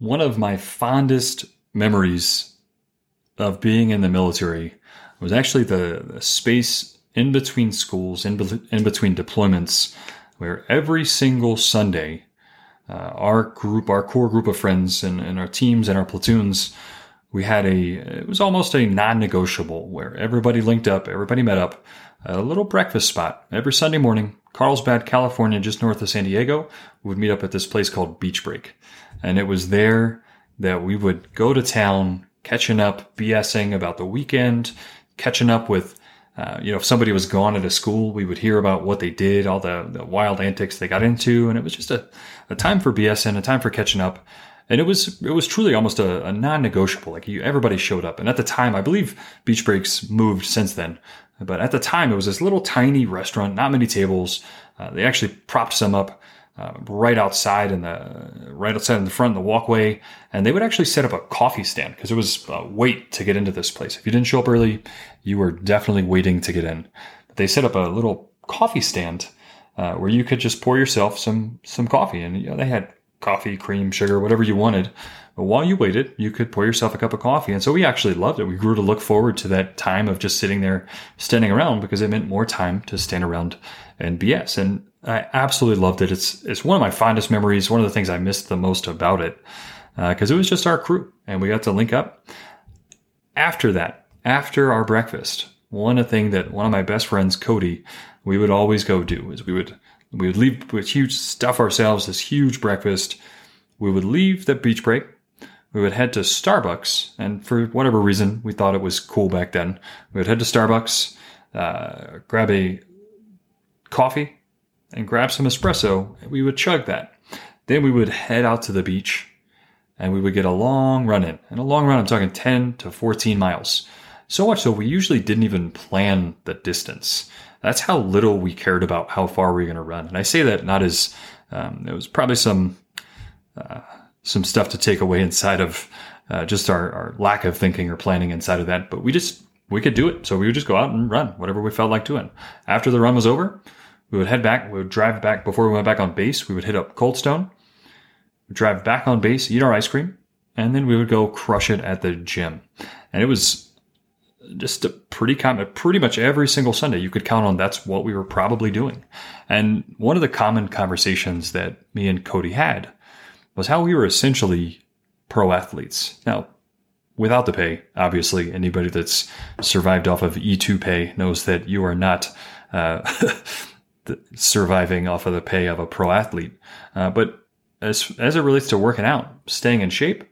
one of my fondest memories of being in the military was actually the, the space in between schools, in, be- in between deployments, where every single Sunday, uh, our group, our core group of friends and, and our teams and our platoons, we had a, it was almost a non-negotiable where everybody linked up, everybody met up, a little breakfast spot every Sunday morning, Carlsbad, California, just north of San Diego. We would meet up at this place called Beach Break. And it was there that we would go to town, catching up, BSing about the weekend, catching up with, uh, you know, if somebody was gone at a school, we would hear about what they did, all the, the wild antics they got into. And it was just a, a time for BSing, a time for catching up. And it was, it was truly almost a, a non-negotiable. Like you, everybody showed up. And at the time, I believe Beach Breaks moved since then. But at the time, it was this little tiny restaurant, not many tables. Uh, they actually propped some up uh, right outside in the right outside in the front, in the walkway, and they would actually set up a coffee stand because it was a wait to get into this place. If you didn't show up early, you were definitely waiting to get in. But they set up a little coffee stand uh, where you could just pour yourself some some coffee, and you know, they had coffee, cream, sugar, whatever you wanted. But while you waited, you could pour yourself a cup of coffee. And so we actually loved it. We grew to look forward to that time of just sitting there, standing around because it meant more time to stand around and BS. And I absolutely loved it. It's, it's one of my fondest memories. One of the things I missed the most about it. Uh, cause it was just our crew and we got to link up. After that, after our breakfast, one thing that one of my best friends, Cody, we would always go do is we would, we would leave with huge stuff ourselves, this huge breakfast. We would leave the beach break we would head to Starbucks, and for whatever reason, we thought it was cool back then. We would head to Starbucks, uh, grab a coffee, and grab some espresso. We would chug that. Then we would head out to the beach, and we would get a long run in. And a long run, I'm talking 10 to 14 miles. So much so, we usually didn't even plan the distance. That's how little we cared about how far we were going to run. And I say that not as um, it was probably some. Uh, some stuff to take away inside of uh, just our, our lack of thinking or planning inside of that. But we just, we could do it. So we would just go out and run whatever we felt like doing. After the run was over, we would head back. We would drive back before we went back on base. We would hit up Coldstone, drive back on base, eat our ice cream, and then we would go crush it at the gym. And it was just a pretty common, pretty much every single Sunday you could count on that's what we were probably doing. And one of the common conversations that me and Cody had was how we were essentially pro athletes. Now, without the pay, obviously, anybody that's survived off of E2 pay knows that you are not uh, surviving off of the pay of a pro athlete. Uh, but as as it relates to working out, staying in shape,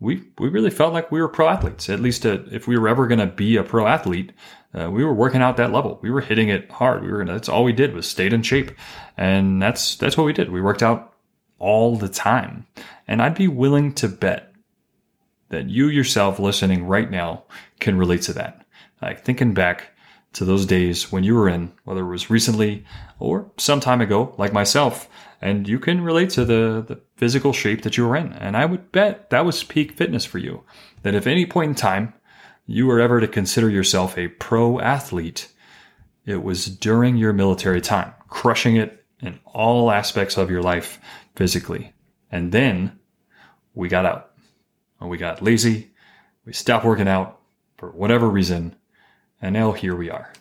we we really felt like we were pro athletes. At least uh, if we were ever going to be a pro athlete, uh, we were working out that level. We were hitting it hard. We were that's all we did was stayed in shape, and that's that's what we did. We worked out all the time. And I'd be willing to bet that you yourself listening right now can relate to that. Like thinking back to those days when you were in, whether it was recently or some time ago, like myself, and you can relate to the, the physical shape that you were in. And I would bet that was peak fitness for you. That if any point in time you were ever to consider yourself a pro athlete, it was during your military time, crushing it in all aspects of your life physically. And then we got out. We got lazy. We stopped working out for whatever reason. And now here we are.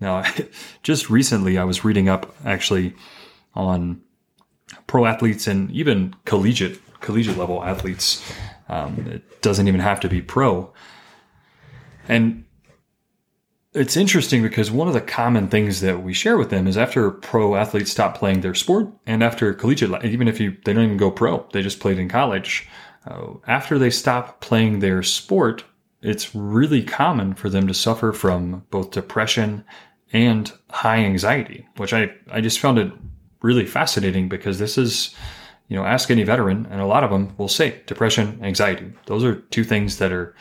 Now, just recently, I was reading up actually on pro athletes and even collegiate collegiate level athletes. Um, it doesn't even have to be pro. And it's interesting because one of the common things that we share with them is after pro athletes stop playing their sport and after collegiate, even if you, they don't even go pro, they just played in college. Uh, after they stop playing their sport, it's really common for them to suffer from both depression and high anxiety, which I, I just found it really fascinating because this is, you know, ask any veteran and a lot of them will say depression, anxiety. Those are two things that are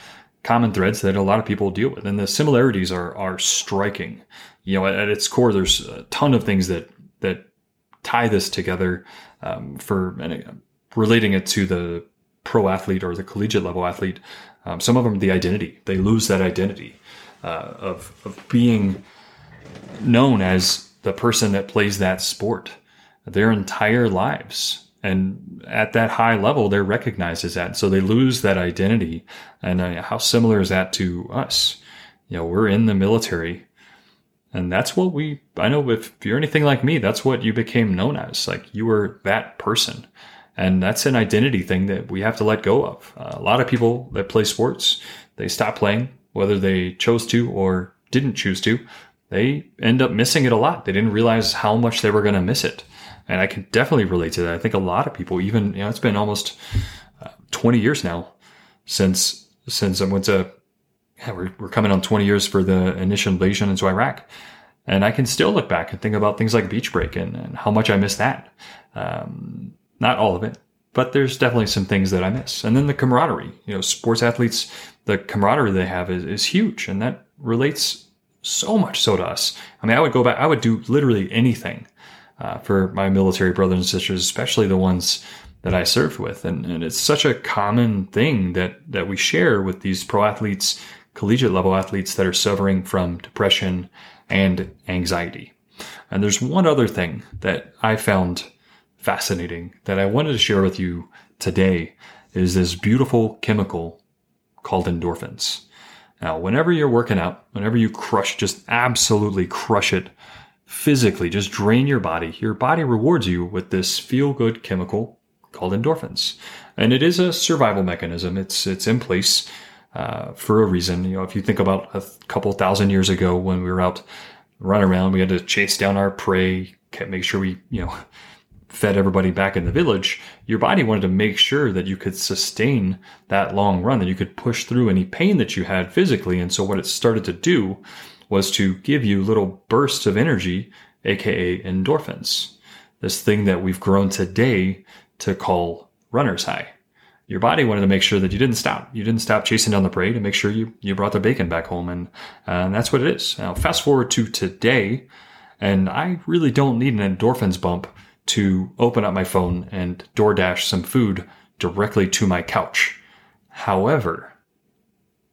common threads that a lot of people deal with, and the similarities are are striking. You know, at, at its core, there's a ton of things that that tie this together um, for uh, relating it to the pro athlete or the collegiate level athlete. Um, some of them, the identity, they lose that identity uh, of of being known as the person that plays that sport their entire lives and at that high level, they're recognized as that. So they lose that identity. And uh, how similar is that to us? You know, we're in the military and that's what we, I know if you're anything like me, that's what you became known as. Like you were that person. And that's an identity thing that we have to let go of. Uh, a lot of people that play sports, they stop playing, whether they chose to or didn't choose to. They end up missing it a lot. They didn't realize how much they were going to miss it. And I can definitely relate to that. I think a lot of people, even, you know, it's been almost uh, 20 years now since, since I went to, yeah, we're, we're coming on 20 years for the initial invasion into Iraq. And I can still look back and think about things like beach break and, and how much I miss that. Um, not all of it, but there's definitely some things that I miss. And then the camaraderie, you know, sports athletes, the camaraderie they have is, is huge. And that relates so much so to us. I mean, I would go back, I would do literally anything uh, for my military brothers and sisters, especially the ones that I served with. And, and it's such a common thing that, that we share with these pro athletes, collegiate level athletes that are suffering from depression and anxiety. And there's one other thing that I found fascinating that I wanted to share with you today is this beautiful chemical called endorphins. Now, whenever you're working out, whenever you crush, just absolutely crush it physically, just drain your body, your body rewards you with this feel good chemical called endorphins. And it is a survival mechanism. It's, it's in place, uh, for a reason. You know, if you think about a couple thousand years ago when we were out running around, we had to chase down our prey, make sure we, you know, fed everybody back in the village, your body wanted to make sure that you could sustain that long run, that you could push through any pain that you had physically. And so what it started to do was to give you little bursts of energy, aka endorphins. This thing that we've grown today to call runner's high. Your body wanted to make sure that you didn't stop. You didn't stop chasing down the prey to make sure you, you brought the bacon back home. And, and that's what it is. Now, fast forward to today, and I really don't need an endorphins bump to open up my phone and DoorDash some food directly to my couch. However,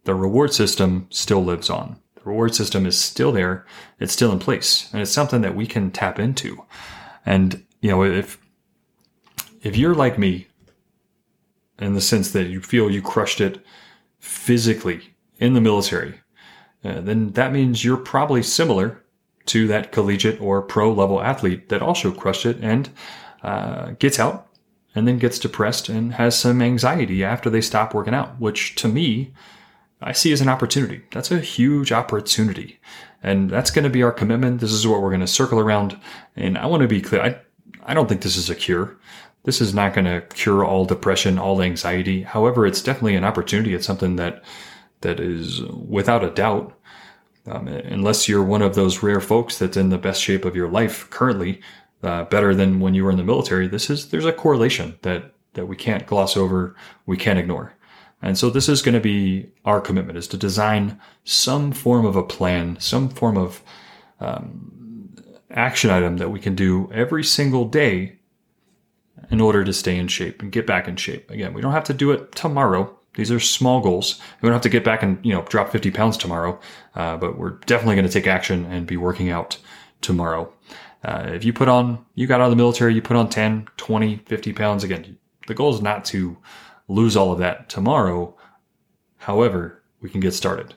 the reward system still lives on. The reward system is still there. It's still in place and it's something that we can tap into. And, you know, if, if you're like me in the sense that you feel you crushed it physically in the military, uh, then that means you're probably similar to that collegiate or pro level athlete that also crushed it and uh, gets out and then gets depressed and has some anxiety after they stop working out, which to me, I see as an opportunity. That's a huge opportunity. And that's going to be our commitment. This is what we're going to circle around. And I want to be clear. I, I don't think this is a cure. This is not going to cure all depression, all anxiety. However, it's definitely an opportunity. It's something that, that is without a doubt um, unless you're one of those rare folks that's in the best shape of your life currently, uh, better than when you were in the military, this is there's a correlation that that we can't gloss over, we can't ignore. And so this is going to be our commitment is to design some form of a plan, some form of um, action item that we can do every single day in order to stay in shape and get back in shape. Again, we don't have to do it tomorrow. These are small goals. We don't have to get back and, you know, drop 50 pounds tomorrow, uh, but we're definitely going to take action and be working out tomorrow. Uh, if you put on, you got out of the military, you put on 10, 20, 50 pounds. Again, the goal is not to lose all of that tomorrow. However, we can get started.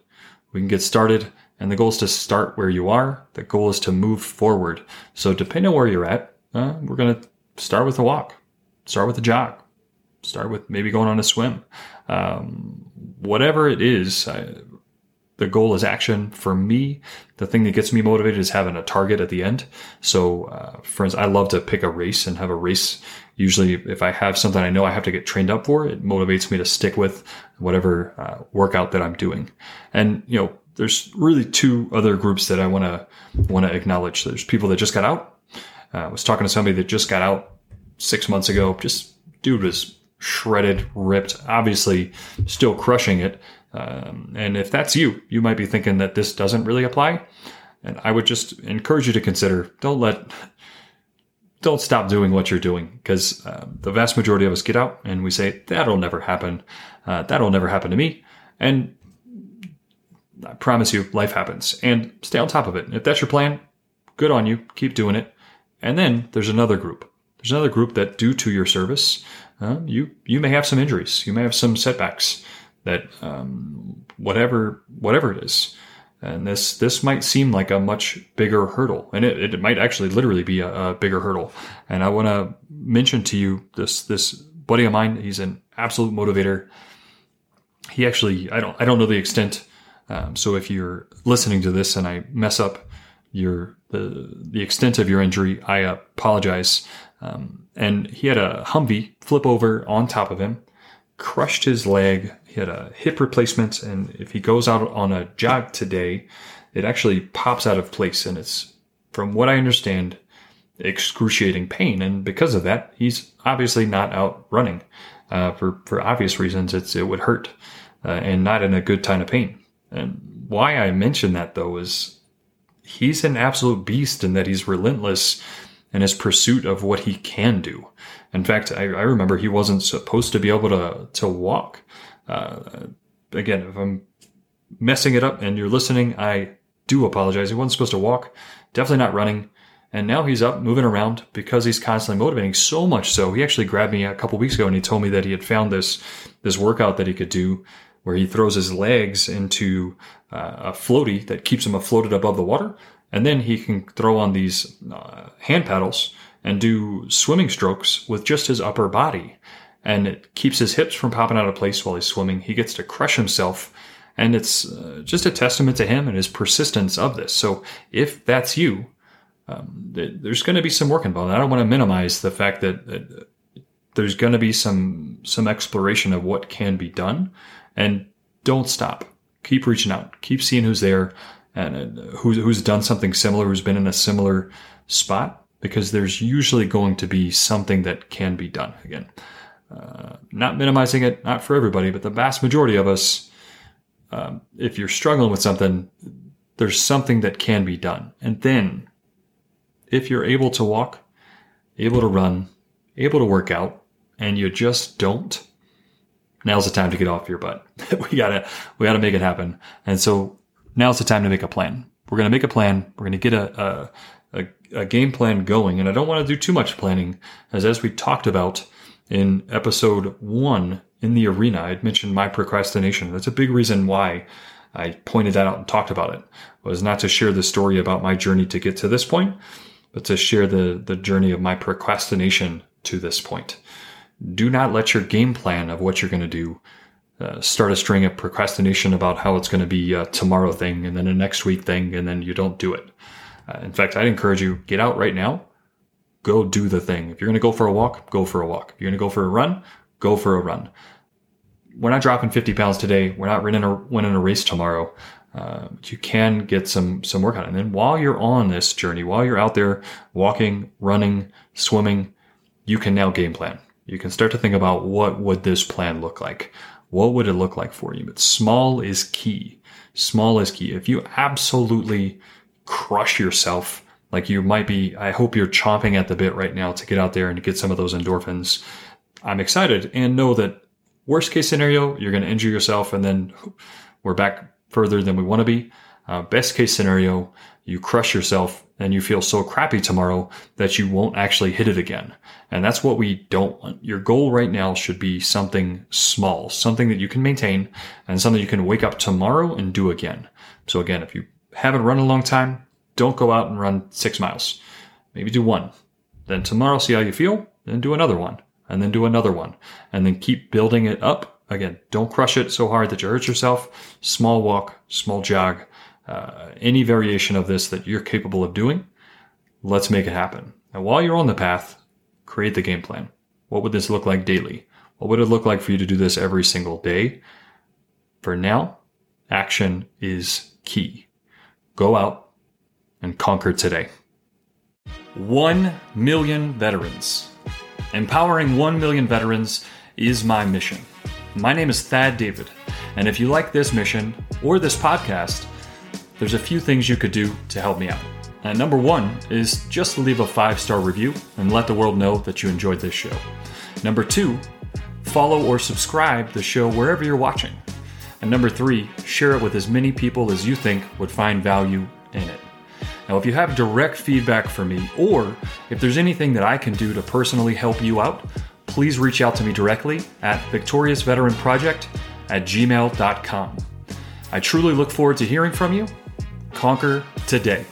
We can get started and the goal is to start where you are. The goal is to move forward. So depending on where you're at, uh, we're going to start with a walk, start with a jog, start with maybe going on a swim. Um, whatever it is, I, the goal is action. For me, the thing that gets me motivated is having a target at the end. So, uh, for instance, I love to pick a race and have a race. Usually, if I have something I know I have to get trained up for, it motivates me to stick with whatever uh, workout that I'm doing. And, you know, there's really two other groups that I want to want to acknowledge. There's people that just got out. Uh, I was talking to somebody that just got out six months ago. Just dude was shredded, ripped, obviously still crushing it. Um, and if that's you, you might be thinking that this doesn't really apply. And I would just encourage you to consider don't let, don't stop doing what you're doing because uh, the vast majority of us get out and we say, that'll never happen. Uh, that'll never happen to me. And I promise you, life happens and stay on top of it. If that's your plan, good on you. Keep doing it. And then there's another group There's another group that, due to your service, uh, you you may have some injuries, you may have some setbacks. That um, whatever whatever it is, and this this might seem like a much bigger hurdle, and it, it might actually literally be a, a bigger hurdle. And I want to mention to you this this buddy of mine. He's an absolute motivator. He actually I don't I don't know the extent. Um, so if you're listening to this and I mess up your the the extent of your injury, I apologize. Um, and he had a Humvee flip over on top of him, crushed his leg. He had a hip replacement, and if he goes out on a jog today, it actually pops out of place, and it's from what I understand, excruciating pain. And because of that, he's obviously not out running. Uh, for for obvious reasons, it's it would hurt, uh, and not in a good time of pain. And why I mention that though is he's an absolute beast in that he's relentless in his pursuit of what he can do. In fact, I, I remember he wasn't supposed to be able to to walk. Uh, again, if I'm messing it up and you're listening, I do apologize. He wasn't supposed to walk, definitely not running. And now he's up moving around because he's constantly motivating. So much so, he actually grabbed me a couple weeks ago and he told me that he had found this this workout that he could do where he throws his legs into uh, a floaty that keeps him afloated above the water. And then he can throw on these uh, hand paddles and do swimming strokes with just his upper body. And it keeps his hips from popping out of place while he's swimming. He gets to crush himself. And it's uh, just a testament to him and his persistence of this. So if that's you, um, there's going to be some work involved. I don't want to minimize the fact that, that there's going to be some some exploration of what can be done and don't stop. Keep reaching out. Keep seeing who's there and uh, who's, who's done something similar, who's been in a similar spot, because there's usually going to be something that can be done. Again, uh, not minimizing it, not for everybody, but the vast majority of us, um, if you're struggling with something, there's something that can be done. And then, if you're able to walk, able to run, able to work out, and you just don't, now's the time to get off your butt. we gotta, we gotta make it happen. And so now's the time to make a plan. We're gonna make a plan. We're gonna get a, a, a, a game plan going. And I don't want to do too much planning as, as we talked about in episode one in the arena, I'd mentioned my procrastination. That's a big reason why I pointed that out and talked about it was not to share the story about my journey to get to this point, but to share the, the journey of my procrastination to this point do not let your game plan of what you're going to do uh, start a string of procrastination about how it's going to be a tomorrow thing and then a next week thing and then you don't do it. Uh, in fact, I'd encourage you get out right now, go do the thing. If you're going to go for a walk, go for a walk. If you're going to go for a run, go for a run. We're not dropping 50 pounds today. We're not winning a, winning a race tomorrow. Uh, you can get some some work on it. And then while you're on this journey, while you're out there walking, running, swimming, you can now game plan you can start to think about what would this plan look like? What would it look like for you? But small is key. Small is key. If you absolutely crush yourself, like you might be, I hope you're chomping at the bit right now to get out there and get some of those endorphins. I'm excited and know that worst case scenario, you're going to injure yourself and then we're back further than we want to be. Uh, best case scenario, you crush yourself and you feel so crappy tomorrow that you won't actually hit it again. And that's what we don't want. Your goal right now should be something small, something that you can maintain and something you can wake up tomorrow and do again. So again, if you haven't run a long time, don't go out and run six miles. Maybe do one. Then tomorrow, see how you feel, then do another one and then do another one and then keep building it up. Again, don't crush it so hard that you hurt yourself. Small walk, small jog, uh, any variation of this that you're capable of doing, let's make it happen. And while you're on the path, create the game plan. What would this look like daily? What would it look like for you to do this every single day? For now, action is key. Go out and conquer today. 1 million veterans. Empowering 1 million veterans is my mission. My name is Thad David, and if you like this mission or this podcast, there's a few things you could do to help me out. And number one is just leave a five star review and let the world know that you enjoyed this show. Number two, follow or subscribe the show wherever you're watching. And number three, share it with as many people as you think would find value in it. Now, if you have direct feedback for me, or if there's anything that I can do to personally help you out, please reach out to me directly at victoriousveteranproject at gmail.com. I truly look forward to hearing from you. Conquer today.